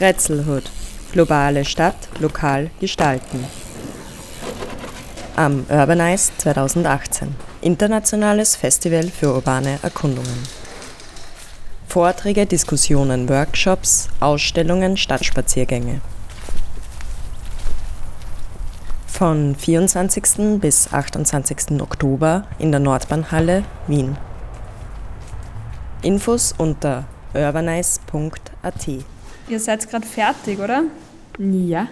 Grätzelhood. Globale Stadt lokal gestalten. Am Urbanize 2018. Internationales Festival für urbane Erkundungen. Vorträge, Diskussionen, Workshops, Ausstellungen, Stadtspaziergänge. Von 24. bis 28. Oktober in der Nordbahnhalle Wien. Infos unter urbanize.at. Ihr seid gerade fertig, oder? Ja.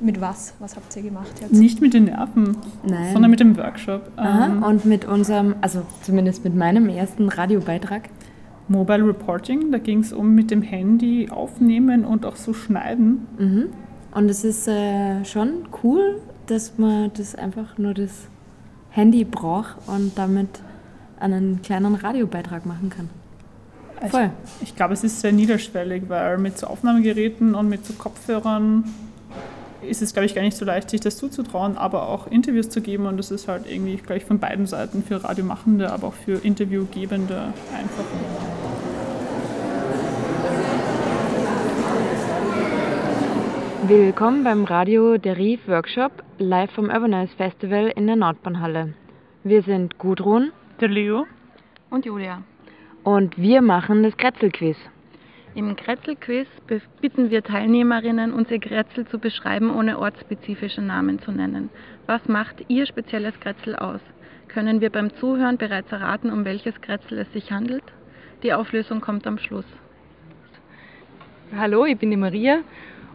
Mit was? Was habt ihr gemacht jetzt? Nicht mit den Nerven, Nein. sondern mit dem Workshop. Aha. Ähm, Und mit unserem, also zumindest mit meinem ersten Radiobeitrag. Mobile Reporting, da ging es um mit dem Handy aufnehmen und auch so schneiden. Mhm. Und es ist äh, schon cool, dass man das einfach nur das Handy braucht und damit einen kleinen Radiobeitrag machen kann. Voll. Ich, glaube, es ist sehr niederschwellig, weil mit so Aufnahmegeräten und mit so Kopfhörern ist es, glaube ich, gar nicht so leicht, sich das zuzutrauen, aber auch Interviews zu geben. Und das ist halt irgendwie, glaube ich, von beiden Seiten für Radiomachende, aber auch für Interviewgebende einfach. Willkommen beim Radio Deriv Workshop live vom Urbanize Festival in der Nordbahnhalle. Wir sind Gudrun Der Leo? und Julia. Und wir machen das Kretzelquiz. Im Kretzelquiz bitten wir Teilnehmerinnen, uns ihr Kretzel zu beschreiben, ohne ortsspezifische Namen zu nennen. Was macht Ihr spezielles Kretzel aus? Können wir beim Zuhören bereits erraten, um welches Kretzel es sich handelt? Die Auflösung kommt am Schluss. Hallo, ich bin die Maria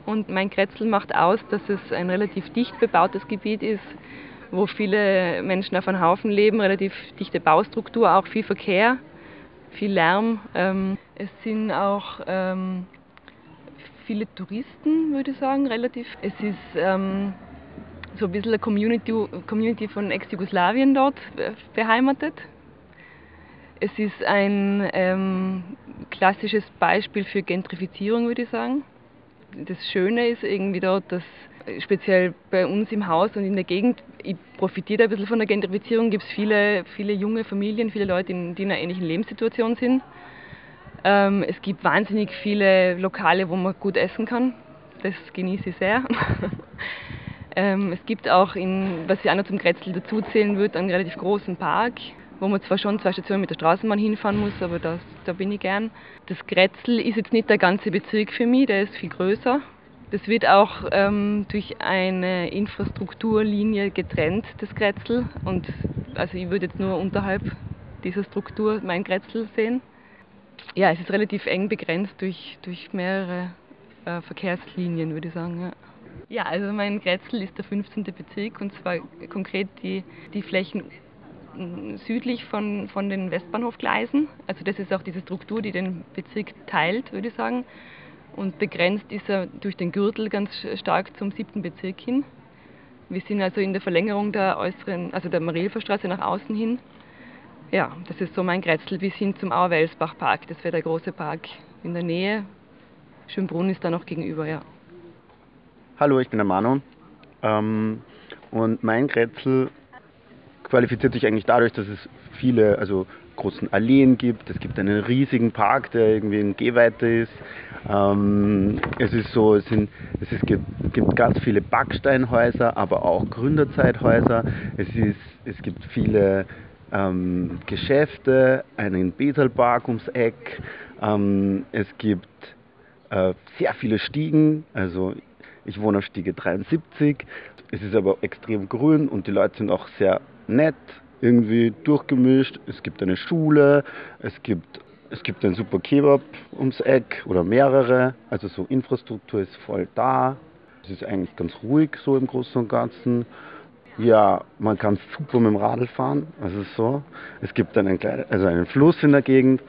und mein Kretzel macht aus, dass es ein relativ dicht bebautes Gebiet ist, wo viele Menschen auf einem Haufen leben, relativ dichte Baustruktur, auch viel Verkehr, viel Lärm. Ähm, es sind auch ähm, viele Touristen, würde ich sagen, relativ. Es ist ähm, so ein bisschen eine Community, Community von Ex-Jugoslawien dort äh, beheimatet. Es ist ein ähm, klassisches Beispiel für Gentrifizierung, würde ich sagen. Das Schöne ist irgendwie dort, dass speziell bei uns im Haus und in der Gegend, ich profitiere ein bisschen von der Gentrifizierung, gibt es viele, viele junge Familien, viele Leute, in- die in einer ähnlichen Lebenssituation sind. Ähm, es gibt wahnsinnig viele Lokale, wo man gut essen kann. Das genieße ich sehr. ähm, es gibt auch, in, was ich auch noch zum Kretzel dazuzählen würde, einen relativ großen Park, wo man zwar schon zwei Stationen mit der Straßenbahn hinfahren muss, aber das, da bin ich gern. Das Kretzel ist jetzt nicht der ganze Bezirk für mich, der ist viel größer. Das wird auch ähm, durch eine Infrastrukturlinie getrennt, das Kretzel. Und also ich würde jetzt nur unterhalb dieser Struktur mein Kretzel sehen. Ja, es ist relativ eng begrenzt durch, durch mehrere äh, Verkehrslinien, würde ich sagen. Ja. ja, also mein Kretzel ist der 15. Bezirk und zwar konkret die, die Flächen mm, südlich von, von den Westbahnhofgleisen. Also das ist auch diese Struktur, die den Bezirk teilt, würde ich sagen. Und begrenzt ist er durch den Gürtel ganz stark zum siebten Bezirk hin. Wir sind also in der Verlängerung der äußeren, also der Marielferstraße nach außen hin. Ja, das ist so mein Kretzel bis hin zum Auerwelsbachpark. Das wäre der große Park in der Nähe. Schönbrunn ist da noch gegenüber, ja. Hallo, ich bin der Manu. Ähm, und mein Kretzel qualifiziert sich eigentlich dadurch, dass es viele, also großen Alleen gibt. Es gibt einen riesigen Park, der irgendwie in Gehweite ist. Ähm, es ist so, es, sind, es ist, gibt, gibt ganz viele Backsteinhäuser, aber auch Gründerzeithäuser. Es, ist, es gibt viele ähm, Geschäfte, einen Betelpark ums Eck. Ähm, es gibt äh, sehr viele Stiegen, also ich wohne auf Stiege 73. Es ist aber extrem grün und die Leute sind auch sehr nett, irgendwie durchgemischt. Es gibt eine Schule, es gibt, es gibt einen super Kebab ums Eck oder mehrere. Also so Infrastruktur ist voll da. Es ist eigentlich ganz ruhig so im Großen und Ganzen. Ja, man kann super mit dem Radl fahren. Also so. Es gibt einen, also einen Fluss in der Gegend,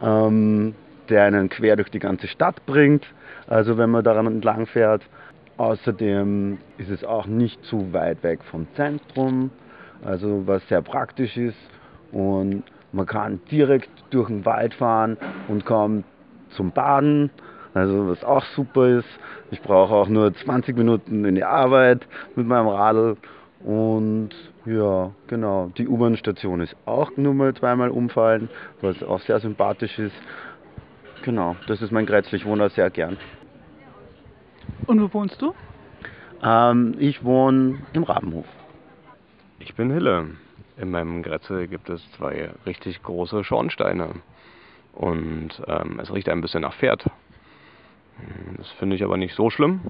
ähm, der einen quer durch die ganze Stadt bringt. Also wenn man daran entlang fährt. Außerdem ist es auch nicht zu weit weg vom Zentrum, also was sehr praktisch ist. Und man kann direkt durch den Wald fahren und kommt zum Baden, also was auch super ist. Ich brauche auch nur 20 Minuten in die Arbeit mit meinem Radl. Und ja, genau, die U-Bahn-Station ist auch nur mal zweimal umfallen, was auch sehr sympathisch ist. Genau, das ist mein Grätzl, ich wohne da sehr gern. Und wo wohnst du? Ähm, ich wohne im Rabenhof. Ich bin Hille. In meinem Grätzl gibt es zwei richtig große Schornsteine. Und ähm, es riecht ein bisschen nach Pferd. Hm, Das finde ich aber nicht so schlimm.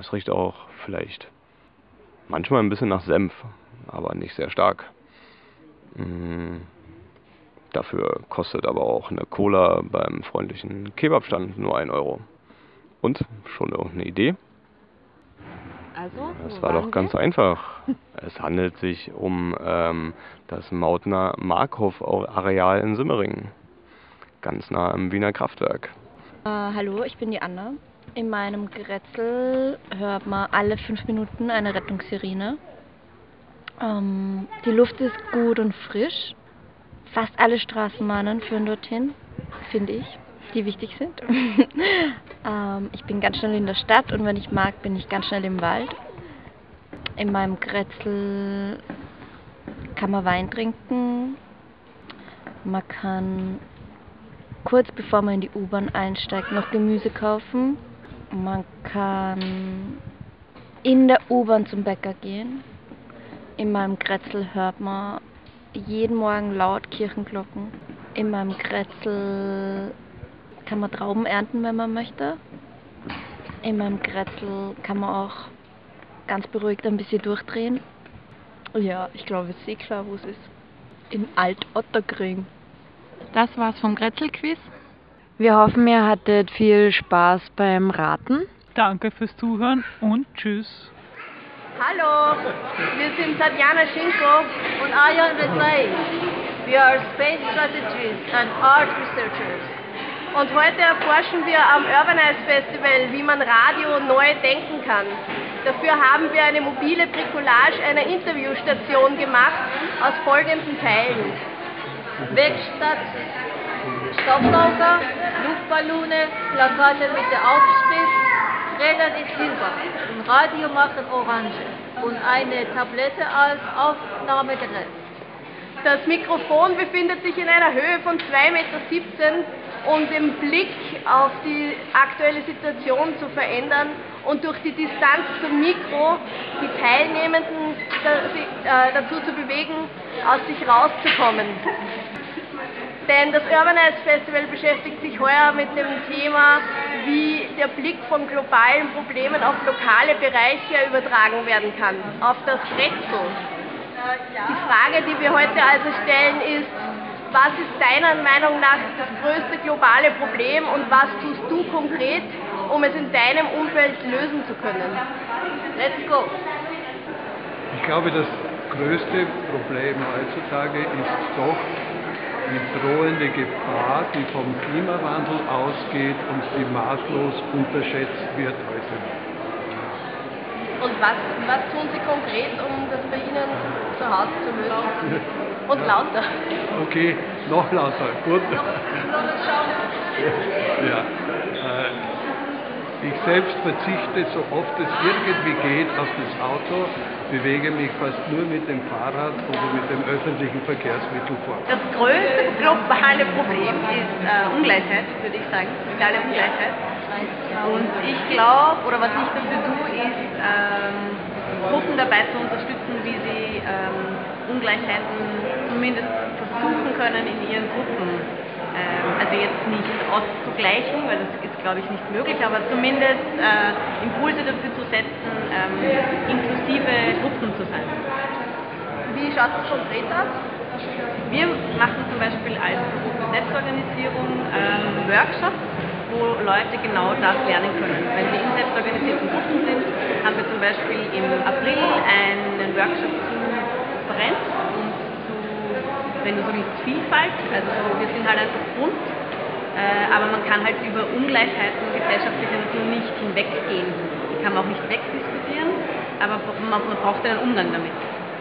Es riecht auch vielleicht manchmal ein bisschen nach Senf, aber nicht sehr stark. Hm, Dafür kostet aber auch eine Cola beim freundlichen Kebabstand nur 1 Euro. Und schon irgendeine Idee? Also, Das wo war doch ganz wir? einfach. Es handelt sich um ähm, das Mautner Markhof-Areal in Simmering. Ganz nah am Wiener Kraftwerk. Äh, hallo, ich bin die Anna. In meinem Grätzl hört man alle fünf Minuten eine Rettungssirene. Ähm, die Luft ist gut und frisch. Fast alle Straßenbahnen führen dorthin, finde ich, die wichtig sind. ähm, ich bin ganz schnell in der Stadt und wenn ich mag, bin ich ganz schnell im Wald. In meinem Grätzl kann man Wein trinken. Man kann kurz bevor man in die U-Bahn einsteigt, noch Gemüse kaufen. Man kann in der U-Bahn zum Bäcker gehen. In meinem Grätzl hört man jeden Morgen laut Kirchenglocken. In meinem Grätzl kann man Trauben ernten, wenn man möchte. In meinem Grätzl kann man auch ganz beruhigt ein bisschen durchdrehen. Ja, ich glaube, es ist eh klar, wo es ist. In Alt-Otterkring. Das war's vom Grätzl-Quiz. Wir hoffen, ihr hattet viel Spaß beim Raten. Danke fürs Zuhören und tschüss. Hallo, wir sind Tatjana Schinko und Arjan Redley. We are space strategists and art researchers. Und heute erforschen wir am Urbanize Festival, wie man Radio neu denken kann. Dafür haben wir eine mobile Bricolage einer Interviewstation gemacht aus folgenden Teilen. Werkstatt, Staubsauger, Luftballone, Plakate mit der Aufschrift Rädern ist Silber Radio machen Orange und eine Tablette als Aufnahmegerät. Das Mikrofon befindet sich in einer Höhe von 2,17 Meter, um den Blick auf die aktuelle Situation zu verändern und durch die Distanz zum Mikro die Teilnehmenden äh, dazu zu bewegen, aus sich rauszukommen. Denn das Urbanize Festival beschäftigt sich heuer mit dem Thema, wie der Blick von globalen Problemen auf lokale Bereiche übertragen werden kann, auf das Grätzl. Die Frage, die wir heute also stellen, ist, was ist deiner Meinung nach das größte globale Problem und was tust du konkret, um es in deinem Umfeld lösen zu können? Let's go! Ich glaube, das größte Problem heutzutage ist doch die drohende Gefahr, die vom Klimawandel ausgeht und die maßlos unterschätzt wird heute. Und was, was tun Sie konkret, um das bei Ihnen zu Hause zu lösen? Und lauter. Okay, noch lauter. Gut. Ja. Äh, ich selbst verzichte so oft es irgendwie geht auf das Auto, bewege mich fast nur mit dem Fahrrad oder mit dem öffentlichen Verkehrsmittel fort. Das größte globale Problem ist äh, Ungleichheit, würde ich sagen, soziale Ungleichheit. Und ich glaube, oder was ich dafür tue, ist, ähm, Gruppen dabei zu unterstützen, wie sie ähm, Ungleichheiten zumindest versuchen können in ihren Gruppen. Ähm, also jetzt nicht auszugleichen, weil das ist, glaube ich, nicht möglich, aber zumindest äh, Impulse dafür zu setzen, ähm, inklusive Gruppen zu sein. Wie schaut das konkret aus? Wir machen zum Beispiel als Gruppe Selbstorganisierung ähm, Workshops, wo Leute genau das lernen können. Wenn wir in selbstorganisierten Gruppen sind, haben wir zum Beispiel im April einen Workshop zu Transparenz und zu, wenn du so willst, Vielfalt. Also so, wir sind halt einfach bunt, äh, aber man kann halt über Ungleichheiten gesellschaftlicher Natur nicht hinweggehen. Die kann man auch nicht wegdiskutieren, aber man, man braucht einen Umgang damit.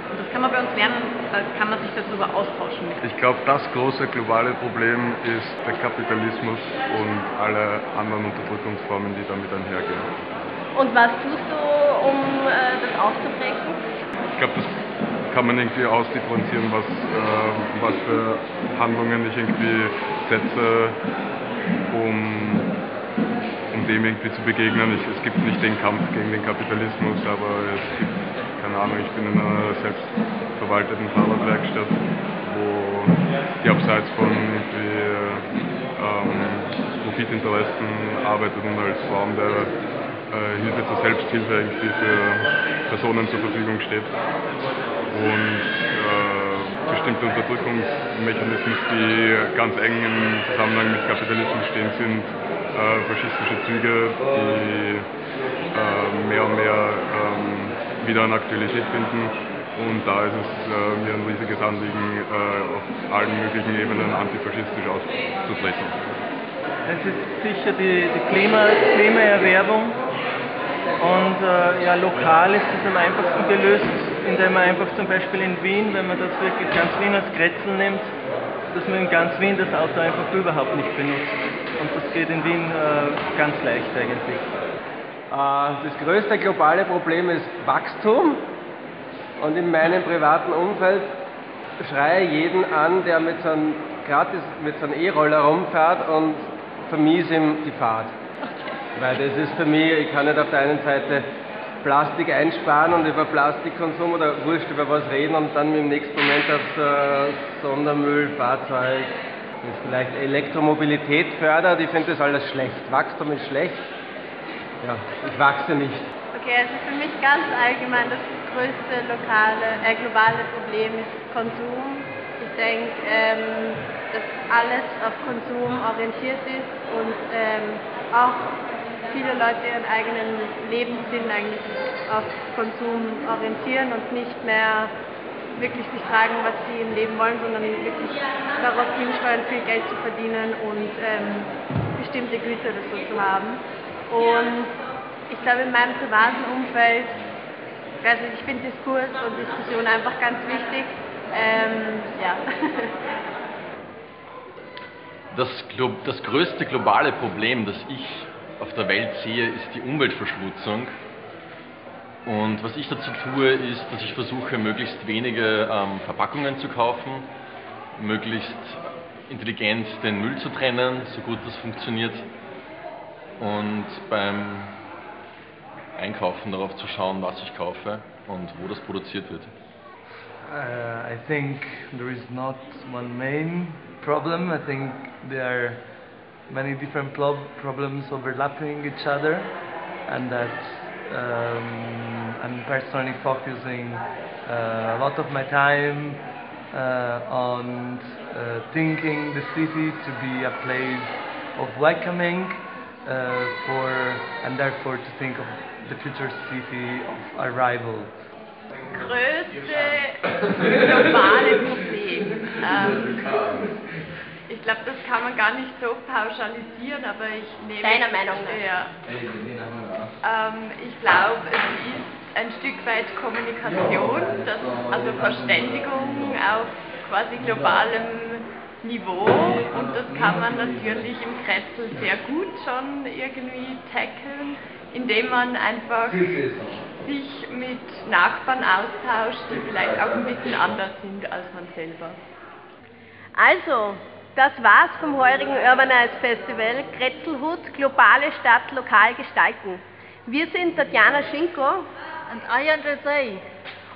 Und das kann man bei uns lernen, da kann man sich darüber austauschen. Ich glaube, das große globale Problem ist der Kapitalismus und alle anderen Unterdrückungsformen, die damit einhergehen. Und was tust du, um äh, das aufzubrechen? Ich glaube, das kann man irgendwie ausdifferenzieren, was, äh, was für Handlungen ich irgendwie setze, um, um dem irgendwie zu begegnen. Ich, es gibt nicht den Kampf gegen den Kapitalismus, aber es gibt, keine Ahnung, ich bin in einer selbstverwalteten Fahrradwerkstatt, wo die abseits von irgendwie, ähm, Profitinteressen arbeitet und als Form der äh, Hilfe zur Selbsthilfe irgendwie für Personen zur Verfügung steht. Und äh, bestimmte Unterdrückungsmechanismen, die ganz eng im Zusammenhang mit Kapitalismus stehen, sind äh, faschistische Züge, die äh, mehr und mehr ähm, wieder an Aktualität finden. Und da ist es äh, mir ein riesiges Anliegen, äh, auf allen möglichen Ebenen antifaschistisch auszutreten. Es ist sicher die, die Klima, Klimaerwerbung und ja, lokal ist es am einfachsten gelöst, indem man einfach zum Beispiel in Wien, wenn man das wirklich ganz Wien als Kretzel nimmt, dass man in ganz Wien das Auto einfach überhaupt nicht benutzt. Und das geht in Wien äh, ganz leicht eigentlich. Äh, das größte globale Problem ist Wachstum. Und in meinem privaten Umfeld schreie jeden an, der mit so einem gratis mit so einem E-Roller rumfährt und vermies ihm die Fahrt. Weil das ist für mich, ich kann nicht auf der einen Seite Plastik einsparen und über Plastikkonsum oder wurscht über was reden und dann im nächsten Moment aufs äh, Sondermüllfahrzeug, das vielleicht Elektromobilität fördert. Ich finde das alles schlecht. Wachstum ist schlecht. Ja, ich wachse nicht. Okay, also für mich ganz allgemein das größte lokale, äh, globale Problem ist Konsum. Ich denke, ähm, dass alles auf Konsum orientiert ist und ähm, auch viele Leute ihren eigenen Lebenssinn eigentlich auf Konsum orientieren und nicht mehr wirklich sich fragen, was sie im Leben wollen, sondern wirklich darauf hinsteuern, viel Geld zu verdienen und ähm, bestimmte Güter so zu haben. Und ich glaube, in meinem privaten Umfeld, also ich finde Diskurs und Diskussion einfach ganz wichtig. Ähm, ja. Das, das größte globale Problem, das ich auf der Welt sehe, ist die Umweltverschmutzung. Und was ich dazu tue, ist, dass ich versuche, möglichst wenige ähm, Verpackungen zu kaufen, möglichst intelligent den Müll zu trennen, so gut das funktioniert, und beim Einkaufen darauf zu schauen, was ich kaufe und wo das produziert wird. Uh, I think there is not one main problem. I think there are many different problems overlapping each other, and that um, I'm personally focusing uh, a lot of my time uh, on uh, thinking the city to be a place of welcoming uh, for, and therefore to think of the future city of arrival. größte globale Problem. Ähm, ich glaube, das kann man gar nicht so pauschalisieren, aber ich nehme. Deiner Meinung nach? Ja. Ähm, ich glaube, es ist ein Stück weit Kommunikation, das, also Verständigung auf quasi globalem Niveau und das kann man natürlich im Kretzel sehr gut schon irgendwie tackeln, indem man einfach sich mit Nachbarn austauscht, die vielleicht auch ein bisschen anders sind als man selber. Also, das war's vom heurigen Urbanize Festival Kretzelhut, globale Stadt lokal gestalten. Wir sind Tatjana Schinko und Ayan Rezai.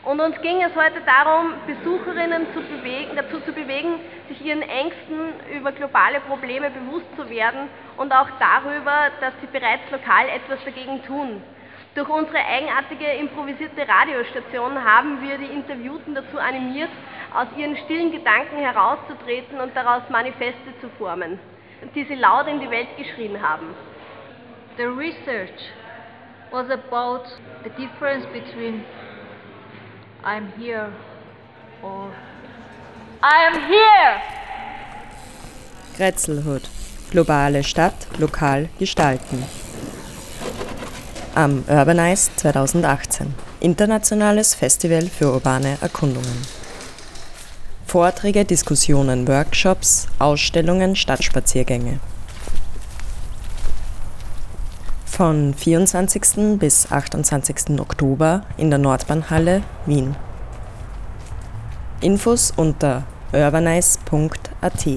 Und uns ging es heute darum, Besucherinnen zu bewegen, dazu zu bewegen, sich ihren Ängsten über globale Probleme bewusst zu werden und auch darüber, dass sie bereits lokal etwas dagegen tun. Durch unsere eigenartige improvisierte Radiostation haben wir die Interviewten dazu animiert, aus ihren stillen Gedanken herauszutreten und daraus Manifeste zu formen, die sie laut in die Welt geschrien haben. The research was about the difference between I'm here or I'm here. Grätzelhut. Globale Stadt, lokal gestalten. Am Urbanize 2018. Internationales Festival für urbane Erkundungen. Vorträge, Diskussionen, Workshops, Ausstellungen, Stadtspaziergänge. Von 24. bis 28. Oktober in der Nordbahnhalle Wien. Infos unter urbanize.at